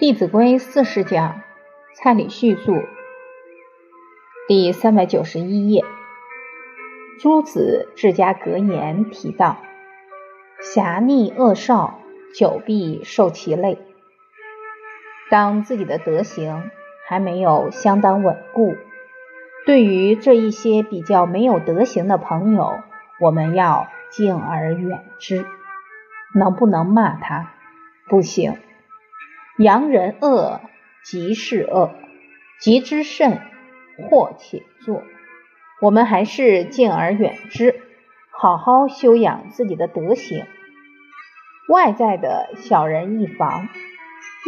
弟子规》四十讲，蔡礼旭著，第三百九十一页。诸子治家格言提到：侠逆恶少，久必受其累。当自己的德行还没有相当稳固，对于这一些比较没有德行的朋友，我们要敬而远之。能不能骂他？不行。扬人恶，即是恶；极之甚，或且作。我们还是敬而远之，好好修养自己的德行。外在的小人易防，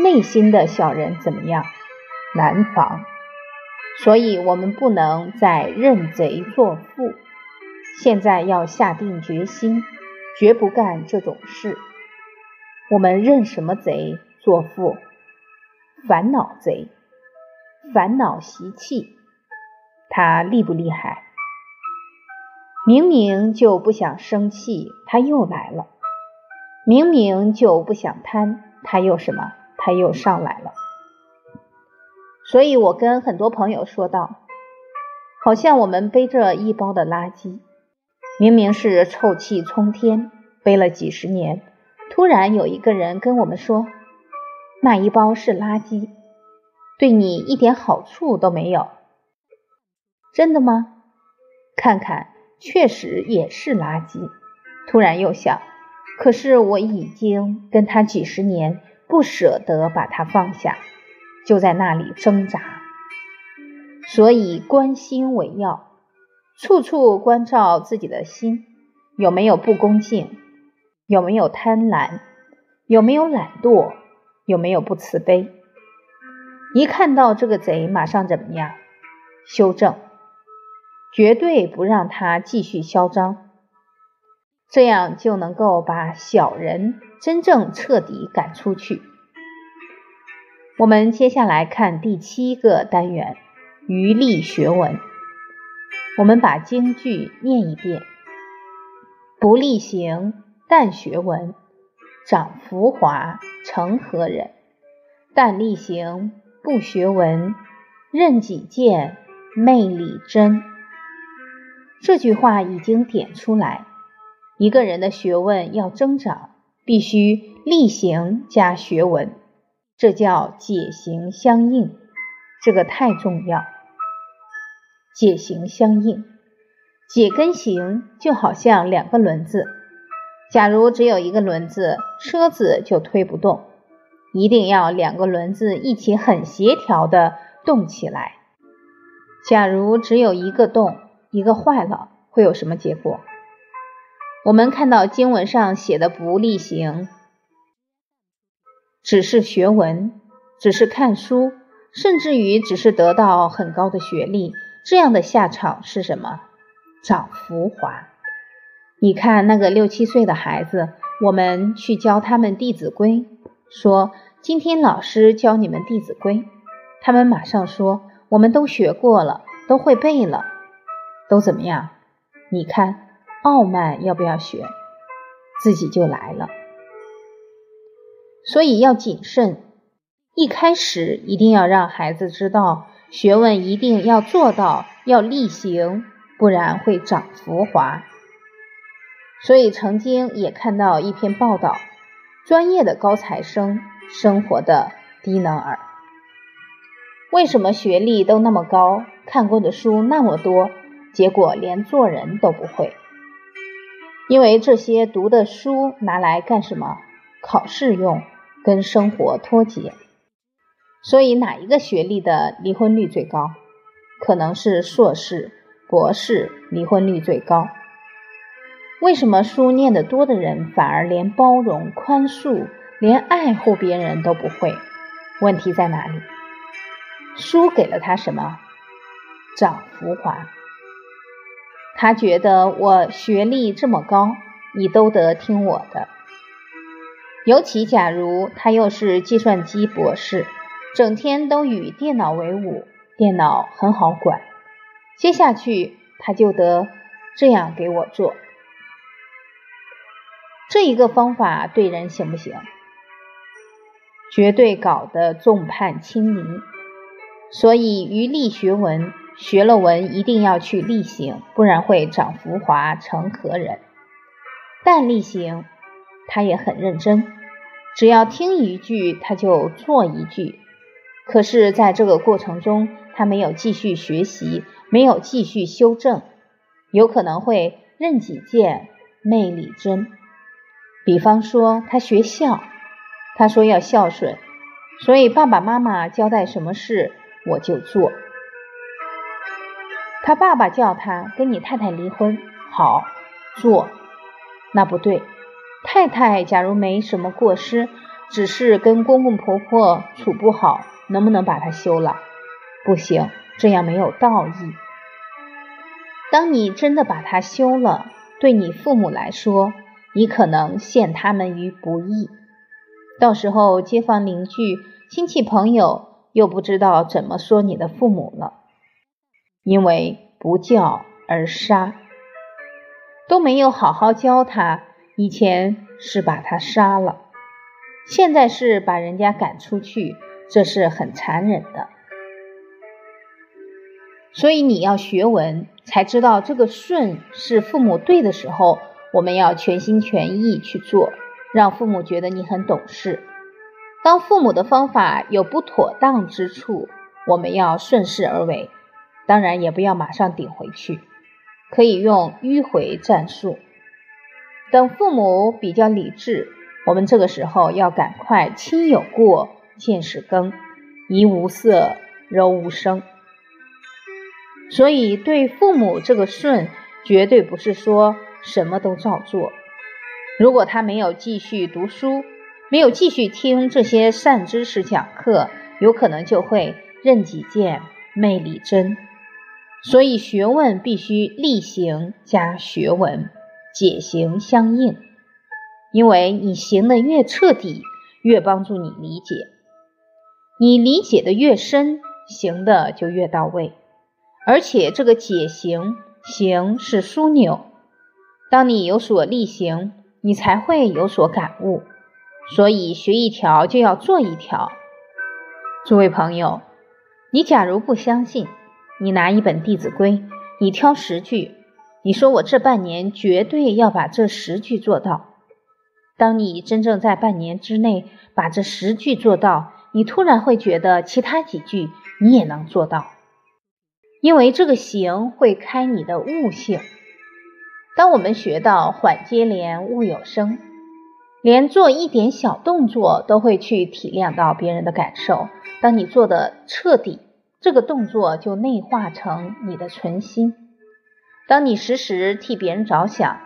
内心的小人怎么样？难防。所以，我们不能再认贼作父。现在要下定决心，绝不干这种事。我们认什么贼？作父，烦恼贼，烦恼习气，他厉不厉害？明明就不想生气，他又来了；明明就不想贪，他又什么？他又上来了。所以我跟很多朋友说道，好像我们背着一包的垃圾，明明是臭气冲天，背了几十年，突然有一个人跟我们说。那一包是垃圾，对你一点好处都没有，真的吗？看看，确实也是垃圾。突然又想，可是我已经跟他几十年，不舍得把它放下，就在那里挣扎。所以关心为要，处处关照自己的心，有没有不恭敬？有没有贪婪？有没有懒惰？有没有不慈悲？一看到这个贼，马上怎么样？修正，绝对不让他继续嚣张，这样就能够把小人真正彻底赶出去。我们接下来看第七个单元——余力学文。我们把京剧念一遍：不力行，但学文。长浮华成何人？但力行不学文，任己见昧理真。这句话已经点出来，一个人的学问要增长，必须力行加学文，这叫解行相应。这个太重要，解行相应，解跟行就好像两个轮子。假如只有一个轮子，车子就推不动，一定要两个轮子一起很协调的动起来。假如只有一个动，一个坏了，会有什么结果？我们看到经文上写的不力行，只是学文，只是看书，甚至于只是得到很高的学历，这样的下场是什么？长浮华。你看那个六七岁的孩子，我们去教他们《弟子规》，说今天老师教你们《弟子规》，他们马上说我们都学过了，都会背了，都怎么样？你看傲慢要不要学？自己就来了。所以要谨慎，一开始一定要让孩子知道学问一定要做到，要力行，不然会长浮华。所以曾经也看到一篇报道，专业的高材生生活的低能儿。为什么学历都那么高，看过的书那么多，结果连做人都不会？因为这些读的书拿来干什么？考试用，跟生活脱节。所以哪一个学历的离婚率最高？可能是硕士、博士离婚率最高。为什么书念得多的人反而连包容、宽恕、连爱护别人都不会？问题在哪里？书给了他什么？长浮华。他觉得我学历这么高，你都得听我的。尤其假如他又是计算机博士，整天都与电脑为伍，电脑很好管，接下去他就得这样给我做。这一个方法对人行不行？绝对搞得众叛亲离。所以于力学文，学了文一定要去力行，不然会长浮华成何人？但力行，他也很认真，只要听一句他就做一句。可是，在这个过程中，他没有继续学习，没有继续修正，有可能会任己见，昧理真。比方说，他学孝，他说要孝顺，所以爸爸妈妈交代什么事。我就做。他爸爸叫他跟你太太离婚，好做。那不对，太太假如没什么过失，只是跟公公婆婆处不好，能不能把他休了？不行，这样没有道义。当你真的把他休了，对你父母来说，你可能陷他们于不义。到时候街坊邻居、亲戚朋友。又不知道怎么说你的父母了，因为不教而杀，都没有好好教他。以前是把他杀了，现在是把人家赶出去，这是很残忍的。所以你要学文，才知道这个顺是父母对的时候，我们要全心全意去做，让父母觉得你很懂事。当父母的方法有不妥当之处，我们要顺势而为，当然也不要马上顶回去，可以用迂回战术。等父母比较理智，我们这个时候要赶快亲有过，见使更，怡无色，柔无声。所以对父母这个顺，绝对不是说什么都照做。如果他没有继续读书，没有继续听这些善知识讲课，有可能就会任己见、昧理真。所以学问必须力行加学问，解行相应。因为你行的越彻底，越帮助你理解；你理解的越深，行的就越到位。而且这个解行行是枢纽，当你有所力行，你才会有所感悟。所以学一条就要做一条。诸位朋友，你假如不相信，你拿一本《弟子规》，你挑十句，你说我这半年绝对要把这十句做到。当你真正在半年之内把这十句做到，你突然会觉得其他几句你也能做到，因为这个行会开你的悟性。当我们学到缓接连，悟有声。连做一点小动作都会去体谅到别人的感受。当你做的彻底，这个动作就内化成你的存心。当你时时替别人着想，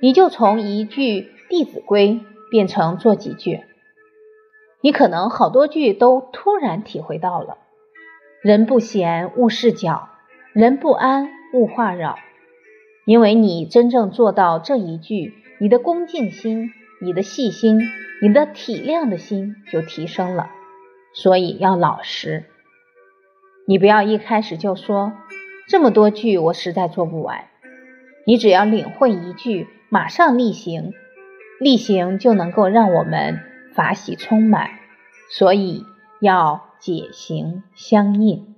你就从一句《弟子规》变成做几句。你可能好多句都突然体会到了。人不闲，勿事搅；人不安，勿话扰。因为你真正做到这一句，你的恭敬心。你的细心，你的体谅的心就提升了，所以要老实。你不要一开始就说这么多句，我实在做不完。你只要领会一句，马上例行，例行就能够让我们法喜充满。所以要解行相应。